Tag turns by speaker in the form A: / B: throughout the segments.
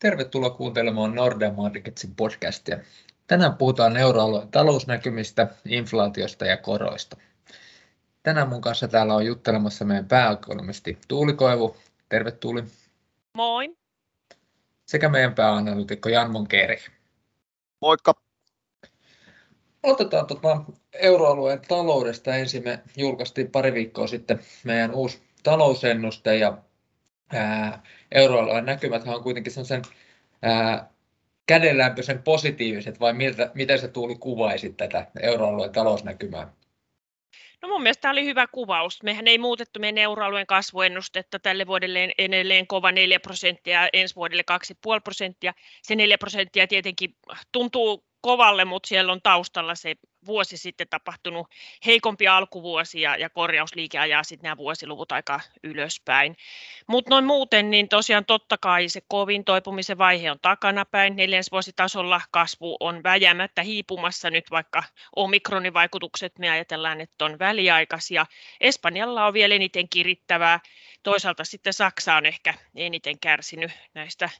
A: Tervetuloa kuuntelemaan Nordea Marketsin podcastia. Tänään puhutaan euroalueen talousnäkymistä, inflaatiosta ja koroista. Tänään mun kanssa täällä on juttelemassa meidän pääekonomisti Tuuli Koivu. Terve Tuuli.
B: Moi.
A: Sekä meidän pääanalytikko Jan Monkeri.
C: Moikka.
A: Otetaan tuota euroalueen taloudesta ensin. Me julkaistiin pari viikkoa sitten meidän uusi talousennuste ja euroalueen näkymät on kuitenkin sellaisen kädenlämpöisen positiiviset, vai miltä, miten se tuuli kuvaisi tätä euroalueen talousnäkymää?
B: No mun mielestä tämä oli hyvä kuvaus. Mehän ei muutettu meidän euroalueen kasvuennustetta tälle vuodelle edelleen kova 4 prosenttia, ensi vuodelle 2,5 prosenttia. Se 4 prosenttia tietenkin tuntuu kovalle, mutta siellä on taustalla se vuosi sitten tapahtunut heikompi alkuvuosi ja, ja korjausliike ajaa sitten nämä vuosiluvut aika ylöspäin. Mutta noin muuten, niin tosiaan totta kai se kovin toipumisen vaihe on takanapäin. Neljänsvuositasolla kasvu on väjämättä hiipumassa nyt, vaikka omikronin vaikutukset me ajatellaan, että on väliaikaisia. Espanjalla on vielä eniten kirittävää Toisaalta sitten Saksa on ehkä eniten kärsinyt näistä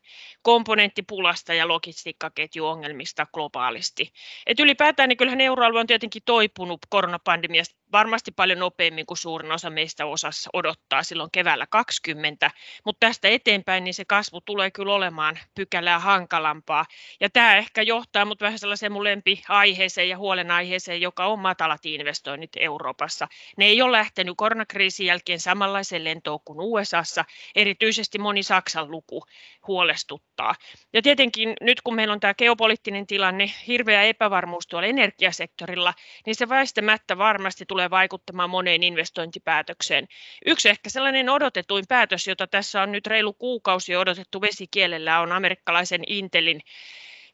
B: komponenttipulasta ja logistiikkaketjuongelmista globaalisti. Et ylipäätään niin kyllähän euroalue on tietenkin toipunut koronapandemiasta varmasti paljon nopeammin kuin suurin osa meistä osassa odottaa silloin keväällä 20, mutta tästä eteenpäin niin se kasvu tulee kyllä olemaan pykälää hankalampaa. Ja tämä ehkä johtaa mut vähän sellaiseen mun lempiaiheeseen ja huolenaiheeseen, joka on matalat investoinnit Euroopassa. Ne ei ole lähtenyt koronakriisin jälkeen samanlaiseen lentoon kuin USAssa, erityisesti moni Saksan luku huolestuttaa. Ja tietenkin nyt kun meillä on tämä geopoliittinen tilanne, hirveä epävarmuus tuolla energiasektorilla, niin se väistämättä varmasti tulee tulee vaikuttamaan moneen investointipäätökseen. Yksi ehkä sellainen odotetuin päätös, jota tässä on nyt reilu kuukausi odotettu vesikielellä, on amerikkalaisen Intelin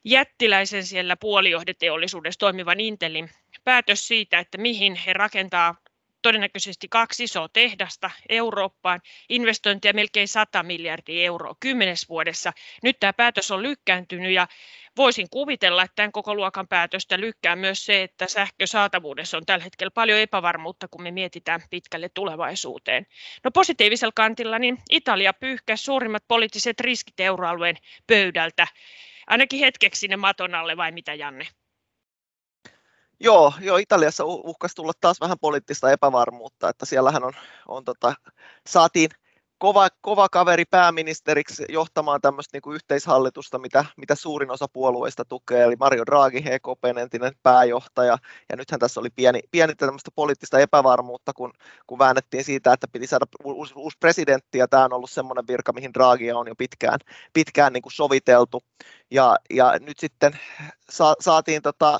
B: jättiläisen siellä puolijohdeteollisuudessa toimivan Intelin päätös siitä, että mihin he rakentaa todennäköisesti kaksi isoa tehdasta Eurooppaan, investointia melkein 100 miljardia euroa kymmenes vuodessa. Nyt tämä päätös on lykkääntynyt ja voisin kuvitella, että tämän koko luokan päätöstä lykkää myös se, että sähkösaatavuudessa on tällä hetkellä paljon epävarmuutta, kun me mietitään pitkälle tulevaisuuteen. No positiivisella kantilla niin Italia pyyhkäsi suurimmat poliittiset riskit euroalueen pöydältä, ainakin hetkeksi sinne maton alle vai mitä Janne?
C: Joo, joo, Italiassa uhkasi tulla taas vähän poliittista epävarmuutta, että siellähän on, on tota, saatiin kova, kova kaveri pääministeriksi johtamaan tämmöistä niin kuin yhteishallitusta, mitä, mitä suurin osa puolueista tukee, eli Mario Draghi, EKPn entinen pääjohtaja, ja nythän tässä oli pieni, pieni tämmöistä poliittista epävarmuutta, kun, kun väännettiin siitä, että piti saada uusi, uusi presidentti, ja tämä on ollut semmoinen virka, mihin Draghi on jo pitkään, pitkään niin kuin soviteltu, ja, ja nyt sitten sa, saatiin tota,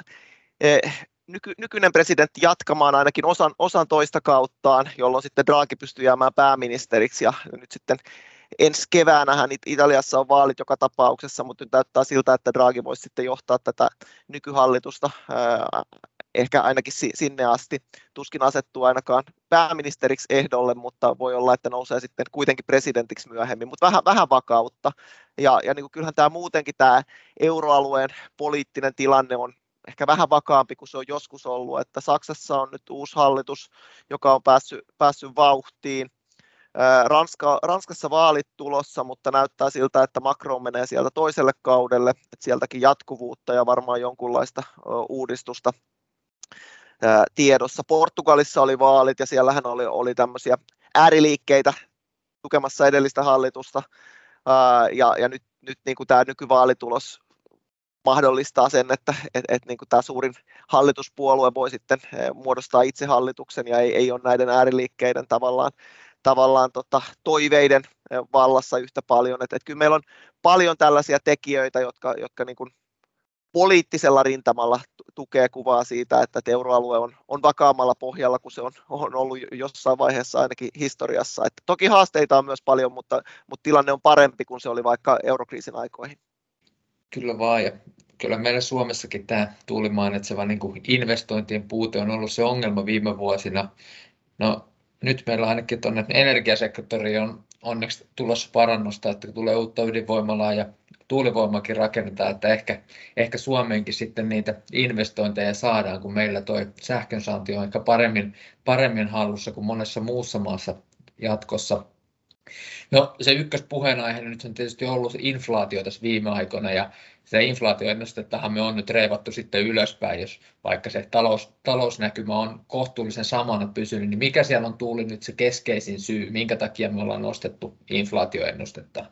C: nyky, nykyinen presidentti jatkamaan ainakin osan, osan toista kauttaan, jolloin sitten Draghi pystyy jäämään pääministeriksi ja nyt sitten ensi keväänähän Italiassa on vaalit joka tapauksessa, mutta nyt näyttää siltä, että Draghi voisi sitten johtaa tätä nykyhallitusta ehkä ainakin sinne asti. Tuskin asettuu ainakaan pääministeriksi ehdolle, mutta voi olla, että nousee sitten kuitenkin presidentiksi myöhemmin, mutta vähän, vähän vakautta. Ja, ja niin kuin kyllähän tämä muutenkin tämä euroalueen poliittinen tilanne on ehkä vähän vakaampi kuin se on joskus ollut, että Saksassa on nyt uusi hallitus, joka on päässyt, päässyt vauhtiin. Ranska, Ranskassa vaalit tulossa, mutta näyttää siltä, että Macron menee sieltä toiselle kaudelle, että sieltäkin jatkuvuutta ja varmaan jonkunlaista uudistusta tiedossa. Portugalissa oli vaalit ja siellähän oli, oli tämmöisiä ääriliikkeitä tukemassa edellistä hallitusta. Ja, ja nyt, nyt niin kuin tämä nykyvaalitulos mahdollistaa sen, että et, et, niin kuin tämä suurin hallituspuolue voi sitten eh, muodostaa itse hallituksen ja ei, ei ole näiden ääriliikkeiden tavallaan, tavallaan tota, toiveiden eh, vallassa yhtä paljon. Et, et kyllä meillä on paljon tällaisia tekijöitä, jotka, jotka niin kuin poliittisella rintamalla tukee kuvaa siitä, että euroalue on, on vakaammalla pohjalla kuin se on, on ollut jossain vaiheessa ainakin historiassa. Et toki haasteita on myös paljon, mutta, mutta tilanne on parempi kuin se oli vaikka eurokriisin aikoihin.
A: Kyllä vaan, ja kyllä meillä Suomessakin tämä Tuuli mainitseva niin kuin investointien puute on ollut se ongelma viime vuosina. No, nyt meillä ainakin tuonne energiasektoriin on onneksi tulossa parannusta, että tulee uutta ydinvoimalaa ja tuulivoimakin rakennetaan, että ehkä, ehkä Suomeenkin sitten niitä investointeja saadaan, kun meillä tuo sähkönsaanti on ehkä paremmin, paremmin hallussa kuin monessa muussa maassa jatkossa. No se ykköspuheenaihe nyt on tietysti ollut inflaatio tässä viime aikoina ja se inflaatioennustettahan me on nyt reivattu sitten ylöspäin, jos vaikka se talous, talousnäkymä on kohtuullisen samana pysynyt, niin mikä siellä on tullut nyt se keskeisin syy, minkä takia me ollaan nostettu inflaatioennustetta?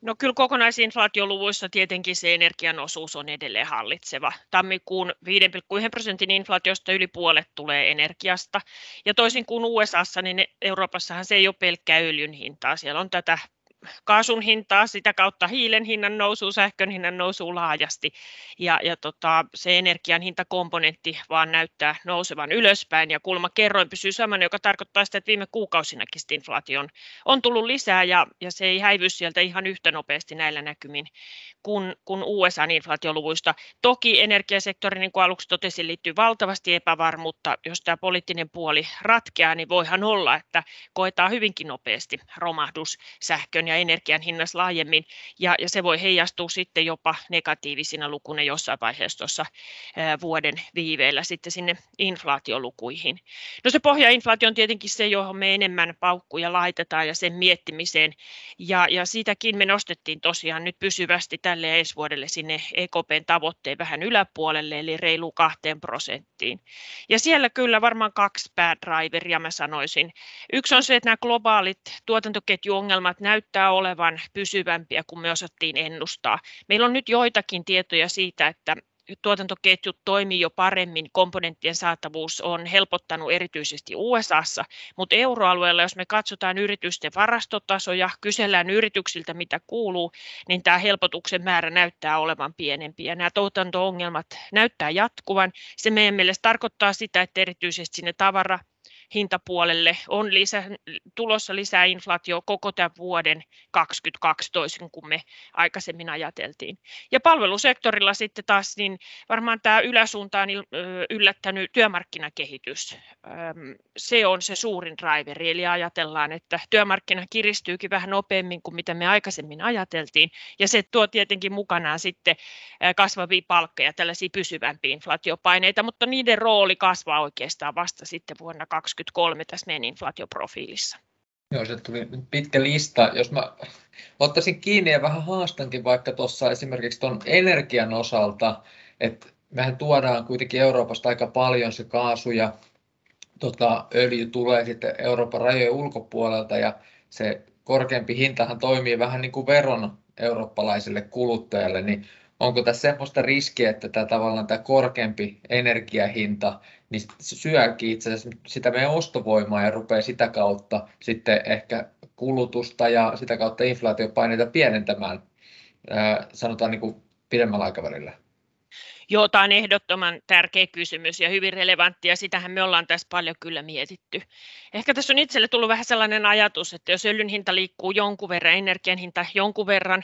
B: No kyllä kokonaisinflaatioluvuissa tietenkin se energian osuus on edelleen hallitseva. Tammikuun 5,1 prosentin inflaatiosta yli puolet tulee energiasta. Ja toisin kuin USAssa, niin Euroopassahan se ei ole pelkkää öljyn hintaa. Siellä on tätä kaasun hintaa, sitä kautta hiilen hinnan nousu, sähkön hinnan nousu laajasti. Ja, ja tota, se energian hintakomponentti vaan näyttää nousevan ylöspäin ja kulma kerroin pysyy samana, joka tarkoittaa sitä, että viime kuukausinakin inflaatio on, on tullut lisää ja, ja se ei häivy sieltä ihan yhtä nopeasti näillä näkymin kuin, kuin USA-inflaatioluvuista. Toki energiasektori, niin kuin aluksi totesin, liittyy valtavasti epävarmuutta. Jos tämä poliittinen puoli ratkeaa, niin voihan olla, että koetaan hyvinkin nopeasti romahdus sähkön ja energian hinnassa laajemmin, ja, ja se voi heijastua sitten jopa negatiivisina lukuna jossain vaiheessa tuossa vuoden viiveellä sitten sinne inflaatiolukuihin. No se pohjainflaatio on tietenkin se, johon me enemmän paukkuja laitetaan ja sen miettimiseen, ja, ja siitäkin me nostettiin tosiaan nyt pysyvästi tälle ensi vuodelle sinne EKPn tavoitteen vähän yläpuolelle, eli reilu kahteen prosenttiin. Ja siellä kyllä varmaan kaksi päädriveria mä sanoisin. Yksi on se, että nämä globaalit tuotantoketjuongelmat näyttää olevan pysyvämpiä kuin me osattiin ennustaa. Meillä on nyt joitakin tietoja siitä, että tuotantoketjut toimii jo paremmin, komponenttien saatavuus on helpottanut erityisesti USAssa, mutta euroalueella, jos me katsotaan yritysten varastotasoja, kysellään yrityksiltä mitä kuuluu, niin tämä helpotuksen määrä näyttää olevan pienempi ja nämä tuotanto-ongelmat näyttää jatkuvan. Se meidän mielestä tarkoittaa sitä, että erityisesti sinne tavara hintapuolelle on lisä, tulossa lisää inflaatio koko tämän vuoden 2022 toisin kuin me aikaisemmin ajateltiin. Ja palvelusektorilla sitten taas niin varmaan tämä yläsuuntaan yllättänyt työmarkkinakehitys. Se on se suurin driveri, eli ajatellaan, että työmarkkina kiristyykin vähän nopeammin kuin mitä me aikaisemmin ajateltiin, ja se tuo tietenkin mukanaan sitten kasvavia palkkoja, tällaisia pysyvämpiä inflaatiopaineita, mutta niiden rooli kasvaa oikeastaan vasta sitten vuonna 2022 2023 tässä meidän inflaatioprofiilissa.
A: Joo, se tuli pitkä lista. Jos mä ottaisin kiinni ja vähän haastankin vaikka tuossa esimerkiksi tuon energian osalta, että mehän tuodaan kuitenkin Euroopasta aika paljon se kaasu ja tota, öljy tulee sitten Euroopan rajojen ulkopuolelta ja se korkeampi hintahan toimii vähän niin kuin veron eurooppalaiselle kuluttajalle, niin onko tässä semmoista riskiä, että tämä tavallaan tämä korkeampi energiahinta, niin syökin itse asiassa sitä meidän ostovoimaa ja rupeaa sitä kautta sitten ehkä kulutusta ja sitä kautta inflaatiopaineita pienentämään, sanotaan niin kuin pidemmällä aikavälillä.
B: Joo, tämä on ehdottoman tärkeä kysymys ja hyvin relevantti, ja sitähän me ollaan tässä paljon kyllä mietitty. Ehkä tässä on itselle tullut vähän sellainen ajatus, että jos öljyn hinta liikkuu jonkun verran, energian hinta jonkun verran,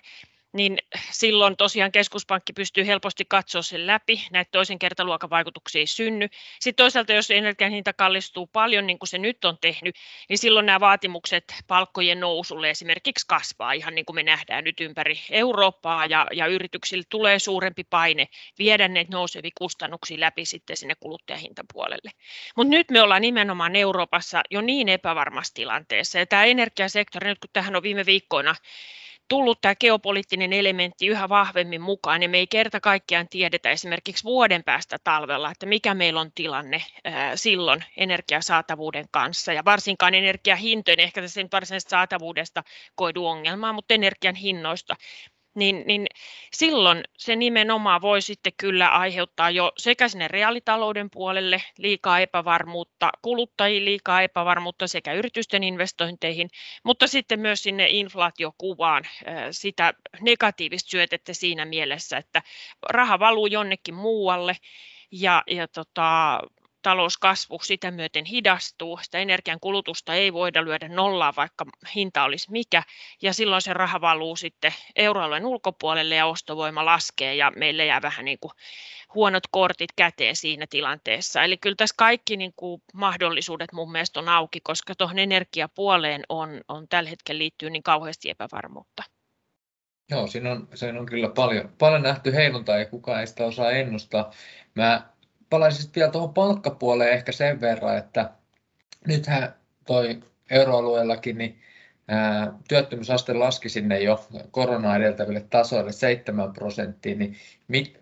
B: niin silloin tosiaan keskuspankki pystyy helposti katsoa sen läpi, näitä toisen kertaluokan vaikutuksia ei synny. Sitten toisaalta, jos energian hinta kallistuu paljon, niin kuin se nyt on tehnyt, niin silloin nämä vaatimukset palkkojen nousulle esimerkiksi kasvaa, ihan niin kuin me nähdään nyt ympäri Eurooppaa, ja, ja yrityksille tulee suurempi paine viedä näitä nousevia kustannuksia läpi sitten sinne kuluttajahintapuolelle. Mutta nyt me ollaan nimenomaan Euroopassa jo niin epävarmassa tilanteessa, ja tämä energiasektori, nyt kun tähän on viime viikkoina tullut tämä geopoliittinen elementti yhä vahvemmin mukaan, niin me ei kerta kaikkiaan tiedetä esimerkiksi vuoden päästä talvella, että mikä meillä on tilanne silloin energiasaatavuuden kanssa. Ja varsinkaan energiahintojen, ehkä tässä varsinaisesta saatavuudesta koidu ongelmaa, mutta energian hinnoista niin, niin silloin se nimenomaan voi sitten kyllä aiheuttaa jo sekä sinne reaalitalouden puolelle liikaa epävarmuutta, kuluttajille liikaa epävarmuutta sekä yritysten investointeihin, mutta sitten myös sinne inflaatiokuvaan sitä negatiivista syötettä siinä mielessä, että raha valuu jonnekin muualle ja, ja tota, talouskasvu sitä myöten hidastuu, sitä energian kulutusta ei voida lyödä nollaan, vaikka hinta olisi mikä, ja silloin se raha valuu sitten euroalueen ulkopuolelle ja ostovoima laskee, ja meille jää vähän niin kuin huonot kortit käteen siinä tilanteessa. Eli kyllä tässä kaikki niin kuin mahdollisuudet mun mielestä on auki, koska tuohon energiapuoleen on, on tällä hetkellä liittyy niin kauheasti epävarmuutta.
A: Joo, siinä on, siinä on kyllä paljon, paljon nähty heiluntaa ja kukaan ei sitä osaa ennustaa. Mä palaisin vielä tuohon palkkapuoleen ehkä sen verran, että nythän toi euroalueellakin niin työttömyysaste laski sinne jo korona edeltäville tasoille 7 prosenttiin, niin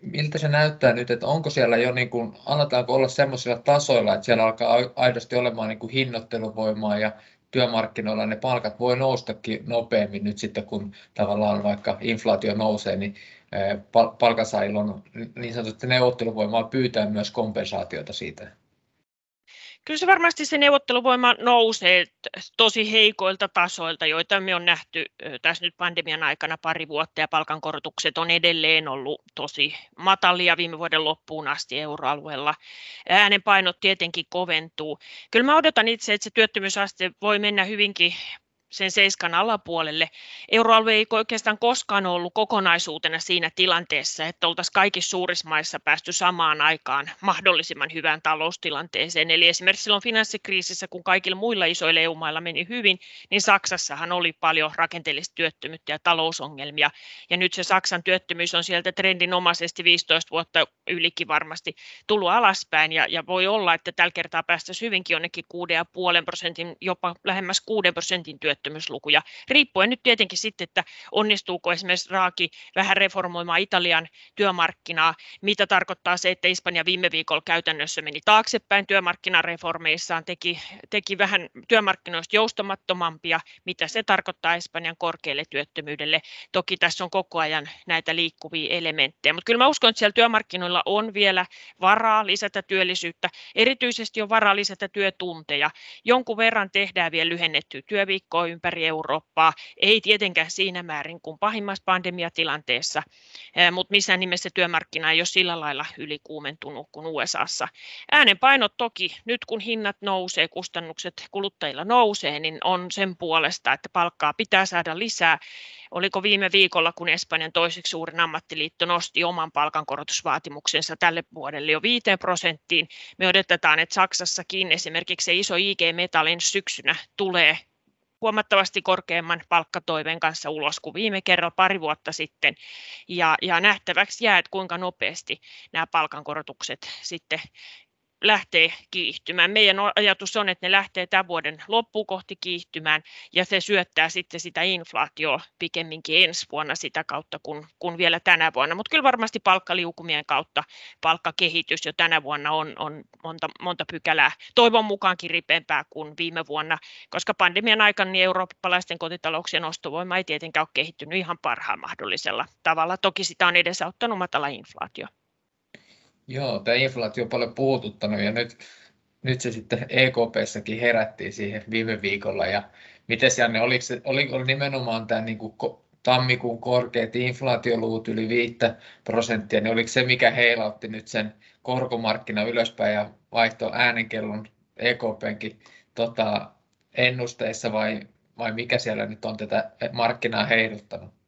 A: miltä se näyttää nyt, että onko siellä jo, niin kuin, annetaanko olla sellaisilla tasoilla, että siellä alkaa aidosti olemaan niin kuin hinnoitteluvoimaa ja työmarkkinoilla ne palkat voi noustakin nopeammin nyt sitten, kun tavallaan vaikka inflaatio nousee, niin palkansaajilla on niin sanotusti neuvotteluvoimaa pyytää myös kompensaatiota siitä.
B: Kyllä se varmasti se neuvotteluvoima nousee tosi heikoilta tasoilta, joita me on nähty tässä nyt pandemian aikana pari vuotta ja palkankorotukset on edelleen ollut tosi matalia viime vuoden loppuun asti euroalueella. Äänenpainot tietenkin koventuu. Kyllä mä odotan itse, että se työttömyysaste voi mennä hyvinkin sen seiskan alapuolelle. Euroalue ei oikeastaan koskaan ollut kokonaisuutena siinä tilanteessa, että oltaisiin kaikissa suurissa maissa päästy samaan aikaan mahdollisimman hyvään taloustilanteeseen. Eli esimerkiksi silloin finanssikriisissä, kun kaikilla muilla isoilla EU-mailla meni hyvin, niin Saksassahan oli paljon rakenteellista työttömyyttä ja talousongelmia. Ja nyt se Saksan työttömyys on sieltä trendinomaisesti 15 vuotta ylikin varmasti tullut alaspäin. Ja, ja voi olla, että tällä kertaa päästäisiin hyvinkin jonnekin 6,5 prosentin, jopa lähemmäs 6 prosentin työttömyyttä työttömyyslukuja, riippuen nyt tietenkin sitten, että onnistuuko esimerkiksi Raaki vähän reformoimaan Italian työmarkkinaa, mitä tarkoittaa se, että Espanja viime viikolla käytännössä meni taaksepäin työmarkkinareformeissaan, teki, teki vähän työmarkkinoista joustamattomampia, mitä se tarkoittaa Espanjan korkealle työttömyydelle. Toki tässä on koko ajan näitä liikkuvia elementtejä, mutta kyllä mä uskon, että siellä työmarkkinoilla on vielä varaa lisätä työllisyyttä, erityisesti on varaa lisätä työtunteja. Jonkun verran tehdään vielä lyhennettyä työviikkoa ympäri Eurooppaa, ei tietenkään siinä määrin kuin pahimmassa pandemiatilanteessa, mutta missään nimessä työmarkkina ei ole sillä lailla ylikuumentunut kuin USAssa. Äänenpainot toki, nyt kun hinnat nousee, kustannukset kuluttajilla nousee, niin on sen puolesta, että palkkaa pitää saada lisää. Oliko viime viikolla, kun Espanjan toiseksi suurin ammattiliitto nosti oman palkankorotusvaatimuksensa tälle vuodelle jo 5 prosenttiin. Me odotetaan, että Saksassakin esimerkiksi se iso IG Metallin syksynä tulee huomattavasti korkeamman palkkatoiveen kanssa ulos kuin viime kerralla pari vuotta sitten. Ja, ja nähtäväksi jää, että kuinka nopeasti nämä palkankorotukset sitten lähtee kiihtymään. Meidän ajatus on, että ne lähtee tämän vuoden loppuun kohti kiihtymään ja se syöttää sitten sitä inflaatioa pikemminkin ensi vuonna sitä kautta kuin, kuin vielä tänä vuonna. Mutta kyllä varmasti palkkaliukumien kautta palkkakehitys jo tänä vuonna on, on monta, monta pykälää toivon mukaankin ripeämpää kuin viime vuonna, koska pandemian aikana niin eurooppalaisten kotitalouksien ostovoima ei tietenkään ole kehittynyt ihan parhaan mahdollisella tavalla. Toki sitä on edesauttanut matala inflaatio.
A: Joo, tämä inflaatio on paljon puhututtanut ja nyt, nyt se sitten EKPssäkin herättiin siihen viime viikolla. Ja miten Janne, oliko, se, oli, oli nimenomaan tämä niin kuin tammikuun korkeat inflaatioluvut yli 5 prosenttia, niin oliko se, mikä heilautti nyt sen korkomarkkina ylöspäin ja vaihto äänenkellon EKPnkin tota, ennusteissa vai, vai mikä siellä nyt on tätä markkinaa heiluttanut?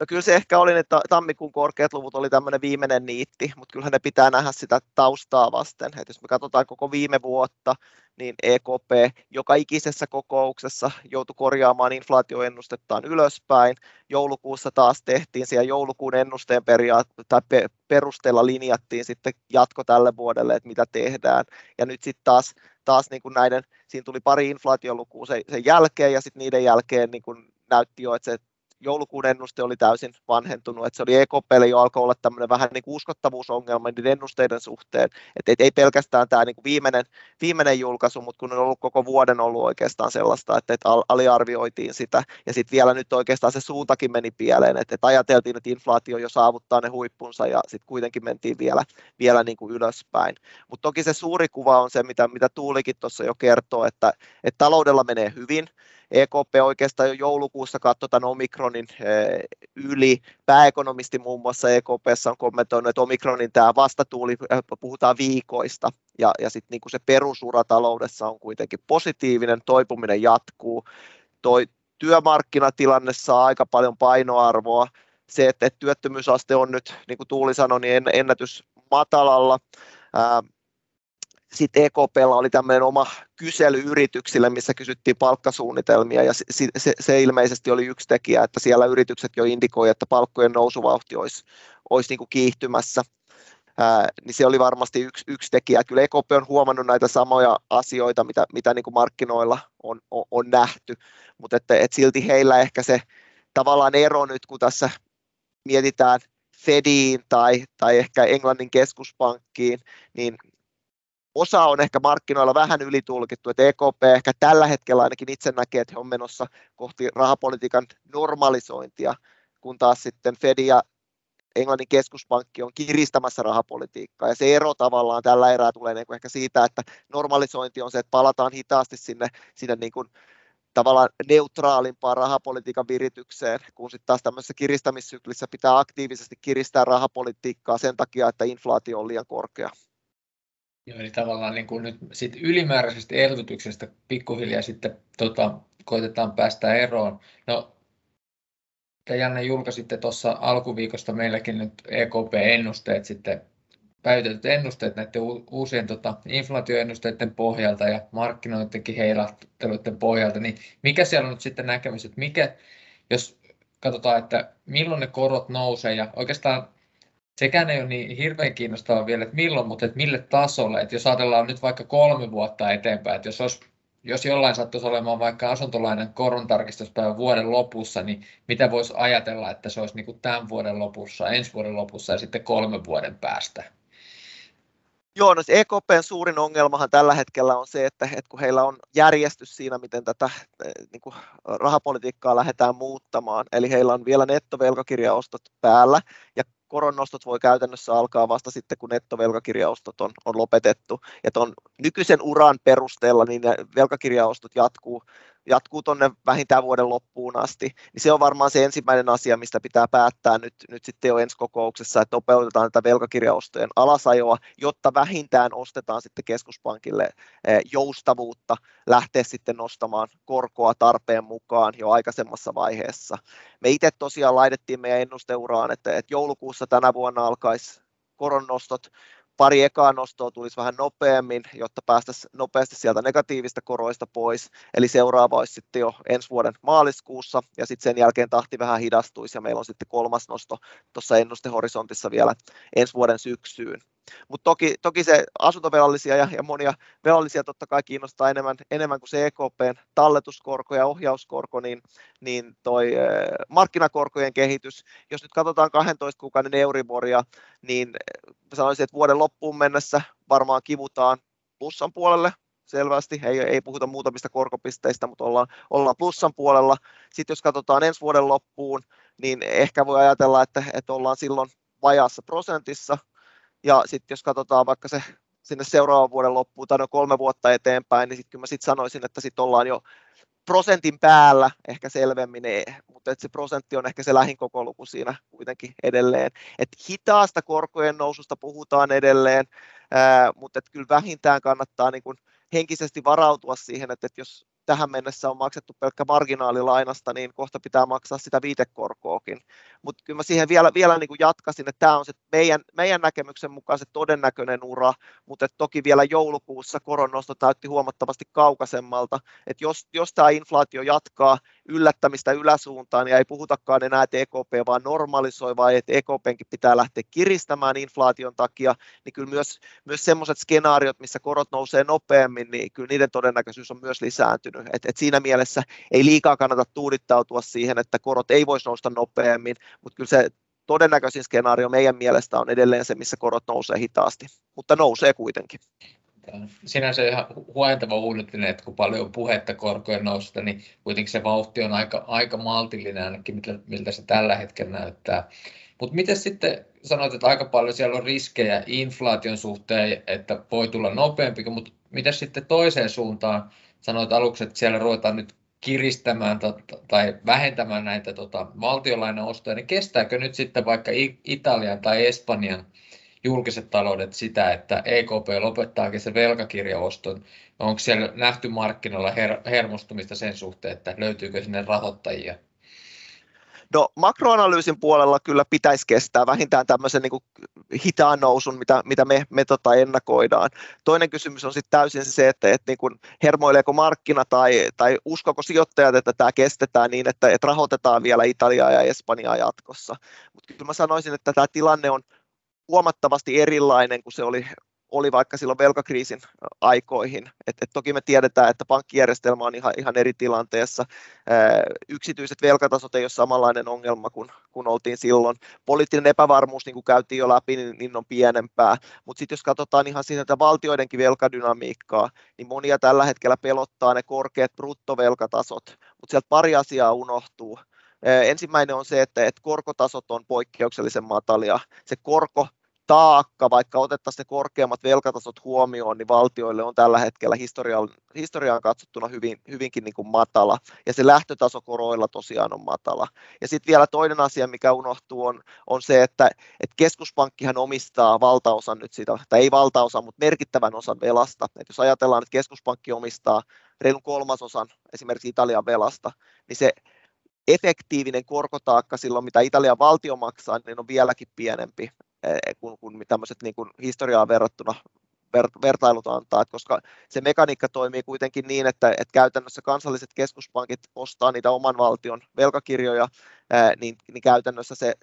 C: No kyllä se ehkä oli, että tammikuun korkeat luvut oli tämmöinen viimeinen niitti, mutta kyllähän ne pitää nähdä sitä taustaa vasten. Että jos me katsotaan koko viime vuotta, niin EKP joka ikisessä kokouksessa joutui korjaamaan inflaatioennustettaan ylöspäin. Joulukuussa taas tehtiin siellä joulukuun ennusteen periaat- tai pe- perusteella linjattiin sitten jatko tälle vuodelle, että mitä tehdään. Ja nyt sitten taas, taas niin kuin näiden, siinä tuli pari inflaatiolukua sen, sen jälkeen ja sitten niiden jälkeen niin kuin näytti jo, että se joulukuun ennuste oli täysin vanhentunut, että se oli EKPlle jo alkoi olla tämmöinen vähän niin kuin uskottavuusongelma niiden ennusteiden suhteen, että ei pelkästään tämä niin kuin viimeinen, viimeinen julkaisu, mutta kun on ollut koko vuoden ollut oikeastaan sellaista, että, että aliarvioitiin sitä, ja sitten vielä nyt oikeastaan se suuntakin meni pieleen, että, että ajateltiin, että inflaatio jo saavuttaa ne huippunsa, ja sitten kuitenkin mentiin vielä, vielä niin kuin ylöspäin. Mutta toki se suuri kuva on se, mitä, mitä Tuulikin tuossa jo kertoo, että, että taloudella menee hyvin, EKP oikeastaan jo joulukuussa katsoi tämän Omikronin eh, yli. Pääekonomisti muun muassa EKPssä on kommentoinut, että Omikronin tämä vastatuuli, eh, puhutaan viikoista, ja, ja sitten niin se perusura taloudessa on kuitenkin positiivinen, toipuminen jatkuu. Toi työmarkkinatilanne saa aika paljon painoarvoa. Se, että, että työttömyysaste on nyt, niin kuin Tuuli sanoi, niin ennätys matalalla sitten EKPlla oli tämmöinen oma kysely yrityksille, missä kysyttiin palkkasuunnitelmia, ja se, se, se ilmeisesti oli yksi tekijä, että siellä yritykset jo indikoi, että palkkojen nousuvauhti olisi, olisi niin kuin kiihtymässä. ää, niin se oli varmasti yksi, yksi tekijä. Kyllä EKP on huomannut näitä samoja asioita, mitä, mitä niin kuin markkinoilla on, on, on nähty, mutta että, että silti heillä ehkä se tavallaan ero nyt, kun tässä mietitään Fediin tai, tai ehkä Englannin keskuspankkiin, niin osa on ehkä markkinoilla vähän ylitulkittu, että EKP ehkä tällä hetkellä ainakin itse näkee, että he on menossa kohti rahapolitiikan normalisointia, kun taas sitten Fed ja Englannin keskuspankki on kiristämässä rahapolitiikkaa. Ja se ero tavallaan tällä erää tulee niin kuin ehkä siitä, että normalisointi on se, että palataan hitaasti sinne, sinne niin kuin tavallaan neutraalimpaan rahapolitiikan viritykseen, kun sitten taas tämmöisessä kiristämissyklissä pitää aktiivisesti kiristää rahapolitiikkaa sen takia, että inflaatio on liian korkea.
A: Joo, eli tavallaan niin kuin nyt sit ylimääräisestä elvytyksestä pikkuhiljaa sitten tota, koitetaan päästä eroon. No, te Janne julkaisitte tuossa alkuviikosta meilläkin nyt EKP-ennusteet sitten, päivitetyt ennusteet näiden uusien tota, inflaatioennusteiden pohjalta ja markkinoidenkin heilahteluiden pohjalta, niin mikä siellä on nyt sitten näkemys, että mikä, jos katsotaan, että milloin ne korot nousee ja oikeastaan sekään ei ole niin hirveän kiinnostavaa vielä, että milloin, mutta että mille tasolle. Että jos ajatellaan nyt vaikka kolme vuotta eteenpäin, että jos, olisi, jos jollain sattuisi olemaan vaikka asuntolainen korontarkistuspäivä vuoden lopussa, niin mitä voisi ajatella, että se olisi niin kuin tämän vuoden lopussa, ensi vuoden lopussa ja sitten kolme vuoden päästä?
C: Joo, no EKPn suurin ongelmahan tällä hetkellä on se, että, että kun heillä on järjestys siinä, miten tätä eh, niin kuin rahapolitiikkaa lähdetään muuttamaan, eli heillä on vielä nettovelkakirjaostot päällä, ja koronnostot voi käytännössä alkaa vasta sitten, kun nettovelkakirjaostot on, on lopetettu. Ja tuon nykyisen uran perusteella niin velkakirjaostot jatkuu jatkuu tuonne vähintään vuoden loppuun asti, niin se on varmaan se ensimmäinen asia, mistä pitää päättää nyt, nyt sitten jo ensi kokouksessa, että nopeutetaan tätä velkakirjaostojen alasajoa, jotta vähintään ostetaan sitten keskuspankille eh, joustavuutta lähteä sitten nostamaan korkoa tarpeen mukaan jo aikaisemmassa vaiheessa. Me itse tosiaan laitettiin meidän ennusteuraan, että, että joulukuussa tänä vuonna alkaisi koronnostot pari ekaa nostoa tulisi vähän nopeammin, jotta päästäisiin nopeasti sieltä negatiivista koroista pois. Eli seuraava olisi sitten jo ensi vuoden maaliskuussa ja sitten sen jälkeen tahti vähän hidastuisi ja meillä on sitten kolmas nosto tuossa ennustehorisontissa vielä ensi vuoden syksyyn. Mutta toki, toki se asuntovelallisia ja, ja monia velallisia totta kai kiinnostaa enemmän, enemmän kuin se EKPn talletuskorko ja ohjauskorko, niin, niin toi markkinakorkojen kehitys, jos nyt katsotaan 12 kuukauden Euriboria, niin sanoisin, että vuoden loppuun mennessä varmaan kivutaan plussan puolelle, selvästi, ei, ei puhuta muutamista korkopisteistä, mutta ollaan, ollaan plussan puolella. Sitten jos katsotaan ensi vuoden loppuun, niin ehkä voi ajatella, että, että ollaan silloin vajaassa prosentissa, ja sitten jos katsotaan vaikka se sinne seuraavan vuoden loppuun tai noin kolme vuotta eteenpäin, niin sitten kyllä mä sit sanoisin, että sitten ollaan jo prosentin päällä ehkä selvemmin, mutta että se prosentti on ehkä se lähin koko luku siinä kuitenkin edelleen. Et hitaasta korkojen noususta puhutaan edelleen, mutta kyllä vähintään kannattaa niin kun henkisesti varautua siihen, että, että jos tähän mennessä on maksettu pelkkä marginaalilainasta, niin kohta pitää maksaa sitä viitekorkoakin. Mutta kyllä mä siihen vielä, vielä niin kuin jatkasin, että tämä on se meidän, meidän näkemyksen mukaan se todennäköinen ura, mutta toki vielä joulukuussa koronnosto täytti huomattavasti kaukaisemmalta, että jos, jos tämä inflaatio jatkaa yllättämistä yläsuuntaan, niin ei puhutakaan enää, että EKP vaan normalisoi, vai että EKPnkin pitää lähteä kiristämään inflaation takia, niin kyllä myös, myös sellaiset skenaariot, missä korot nousee nopeammin, niin kyllä niiden todennäköisyys on myös lisääntynyt. Et, et siinä mielessä ei liikaa kannata tuudittautua siihen, että korot ei voisi nousta nopeammin, mutta kyllä se todennäköisin skenaario meidän mielestä on edelleen se, missä korot nousee hitaasti, mutta nousee kuitenkin.
A: Sinänsä ihan huojentava uutinen, että kun paljon on puhetta korkojen noususta, niin kuitenkin se vauhti on aika, aika maltillinen ainakin, miltä, miltä se tällä hetkellä näyttää. Mutta miten sitten sanoit, että aika paljon siellä on riskejä inflaation suhteen, että voi tulla nopeampi, mutta mitä sitten toiseen suuntaan? Sanoit aluksi, että siellä ruvetaan nyt kiristämään tai vähentämään näitä tota, valtiolainaostoja, niin kestääkö nyt sitten vaikka Italian tai Espanjan julkiset taloudet sitä, että EKP lopettaakin se velkakirjaoston? Onko siellä nähty markkinoilla her- hermostumista sen suhteen, että löytyykö sinne rahoittajia?
C: No makroanalyysin puolella kyllä pitäisi kestää vähintään tämmöisen niin kuin hitaan nousun, mitä, mitä me, me tota ennakoidaan. Toinen kysymys on sitten täysin se, että, että niin kuin hermoileeko markkina tai, tai uskoko sijoittajat, että tämä kestetään niin, että, että rahoitetaan vielä Italiaa ja Espanjaa jatkossa. Mutta kyllä mä sanoisin, että tämä tilanne on huomattavasti erilainen kuin se oli, oli vaikka silloin velkakriisin aikoihin. Et, et toki me tiedetään, että pankkijärjestelmä on ihan, ihan eri tilanteessa. Yksityiset velkatasot ei ole samanlainen ongelma kuin, kun oltiin silloin. Poliittinen epävarmuus, niin kuin käytiin jo läpi, niin, niin on pienempää. Mutta sitten jos katsotaan ihan siitä valtioidenkin velkadynamiikkaa, niin monia tällä hetkellä pelottaa ne korkeat bruttovelkatasot. Mutta sieltä pari asiaa unohtuu. Ensimmäinen on se, että, että korkotasot on poikkeuksellisen matalia. Se korko taakka, vaikka otettaisiin ne korkeammat velkatasot huomioon, niin valtioille on tällä hetkellä historiaan, historiaan katsottuna hyvin, hyvinkin niin kuin matala. Ja se lähtötaso koroilla tosiaan on matala. Ja sitten vielä toinen asia, mikä unohtuu, on, on se, että, että keskuspankkihan omistaa valtaosan nyt sitä, tai ei valtaosan, mutta merkittävän osan velasta. Et jos ajatellaan, että keskuspankki omistaa reilun kolmasosan esimerkiksi Italian velasta, niin se efektiivinen korkotaakka silloin, mitä Italian valtio maksaa, niin on vieläkin pienempi kuin, kuin tämmöiset niin historiaan verrattuna ver, vertailut antaa, että koska se mekaniikka toimii kuitenkin niin, että, että käytännössä kansalliset keskuspankit ostaa niitä oman valtion velkakirjoja, ää, niin, niin käytännössä se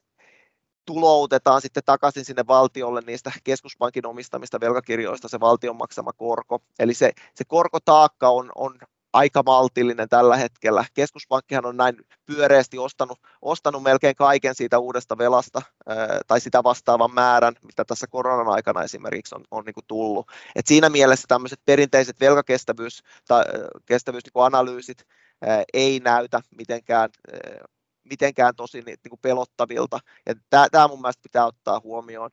C: tuloutetaan sitten takaisin sinne valtiolle niistä keskuspankin omistamista velkakirjoista se valtion maksama korko. Eli se, se korkotaakka on, on aika maltillinen tällä hetkellä. Keskuspankkihan on näin pyöreästi ostanut, ostanut melkein kaiken siitä uudesta velasta tai sitä vastaavan määrän, mitä tässä koronan aikana esimerkiksi on, on niin kuin tullut. Et siinä mielessä tämmöiset perinteiset velkakestävyys, tai, kestävyys, niin analyysit ei näytä mitenkään mitenkään tosi niin kuin pelottavilta. Ja tämä mun mielestä pitää ottaa huomioon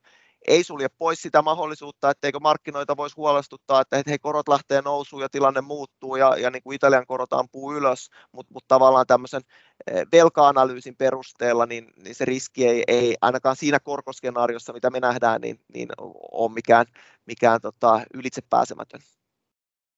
C: ei sulje pois sitä mahdollisuutta, etteikö markkinoita voisi huolestuttaa, että hei, korot lähtee nousuun ja tilanne muuttuu ja, ja niin kuin Italian korot ampuu ylös, mutta mut tavallaan tämmöisen eh, velka-analyysin perusteella niin, niin se riski ei, ei ainakaan siinä korkoskenaariossa, mitä me nähdään, niin, niin ole mikään, mikään tota, ylitsepääsemätön.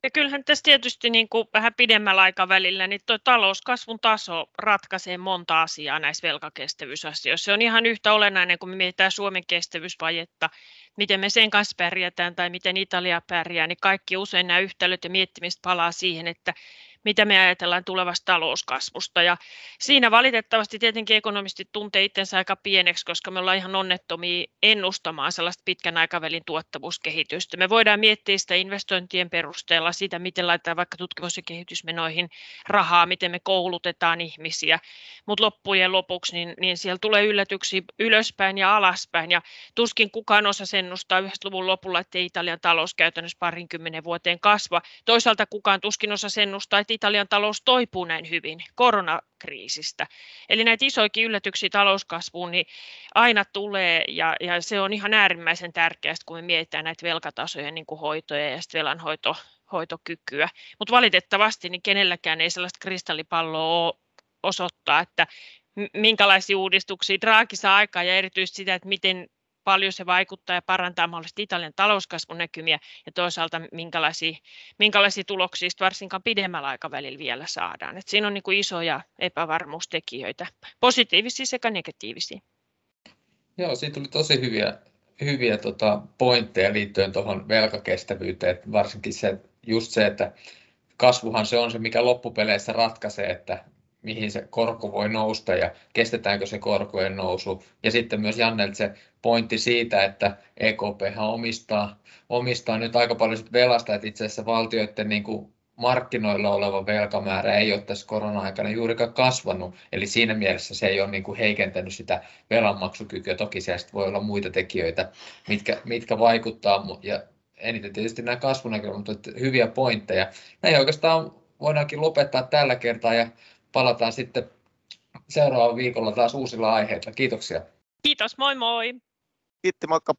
B: Ja kyllähän tässä tietysti niin kuin vähän pidemmällä aikavälillä niin tuo talouskasvun taso ratkaisee monta asiaa näissä velkakestävyysasioissa. Se on ihan yhtä olennainen, kun me mietitään Suomen kestävyysvajetta, miten me sen kanssa pärjätään tai miten Italia pärjää, niin kaikki usein nämä yhtälöt ja miettimistä palaa siihen, että mitä me ajatellaan tulevasta talouskasvusta. Ja siinä valitettavasti tietenkin ekonomistit tuntee itsensä aika pieneksi, koska me ollaan ihan onnettomia ennustamaan sellaista pitkän aikavälin tuottavuuskehitystä. Me voidaan miettiä sitä investointien perusteella, sitä miten laitetaan vaikka tutkimus- ja kehitysmenoihin rahaa, miten me koulutetaan ihmisiä, mutta loppujen lopuksi niin, niin siellä tulee yllätyksiä ylöspäin ja alaspäin, ja tuskin kukaan osaa ennustaa 90-luvun lopulla, että Italian talous käytännössä parinkymmenen vuoteen kasva. Toisaalta kukaan tuskin osaa ennustaa, että Italian talous toipuu näin hyvin koronakriisistä. Eli näitä isoikin yllätyksiä talouskasvuun niin aina tulee ja, ja se on ihan äärimmäisen tärkeää, kun me mietitään näitä velkatasojen niin kuin hoitoja ja velanhoito, hoitokykyä. Mutta valitettavasti niin kenelläkään ei sellaista kristallipalloa osoittaa, että minkälaisia uudistuksia Draghi saa aikaan ja erityisesti sitä, että miten paljon se vaikuttaa ja parantaa mahdollisesti Italian talouskasvun näkymiä ja toisaalta minkälaisia, minkälaisia tuloksia varsinkaan pidemmällä aikavälillä vielä saadaan. Et siinä on niin kuin isoja epävarmuustekijöitä, positiivisia sekä negatiivisia.
A: Joo, siitä tuli tosi hyviä, hyviä tota, pointteja liittyen tuohon velkakestävyyteen, varsinkin se, just se, että kasvuhan se on se, mikä loppupeleissä ratkaisee, että mihin se korko voi nousta ja kestetäänkö se korkojen nousu. Ja sitten myös Jannelta se pointti siitä, että EKP omistaa, omistaa nyt aika paljon velasta, että itse asiassa valtioiden niin kuin markkinoilla oleva velkamäärä ei ole tässä korona-aikana juurikaan kasvanut, eli siinä mielessä se ei ole niin kuin heikentänyt sitä velanmaksukykyä. Toki siellä voi olla muita tekijöitä, mitkä, mitkä vaikuttaa, ja eniten tietysti nämä kasvunäkökulmat, mutta hyviä pointteja. Näin oikeastaan voidaankin lopettaa tällä kertaa ja palataan sitten seuraavalla viikolla taas uusilla aiheilla. Kiitoksia.
B: Kiitos, moi moi.
C: Kiitti, moikka.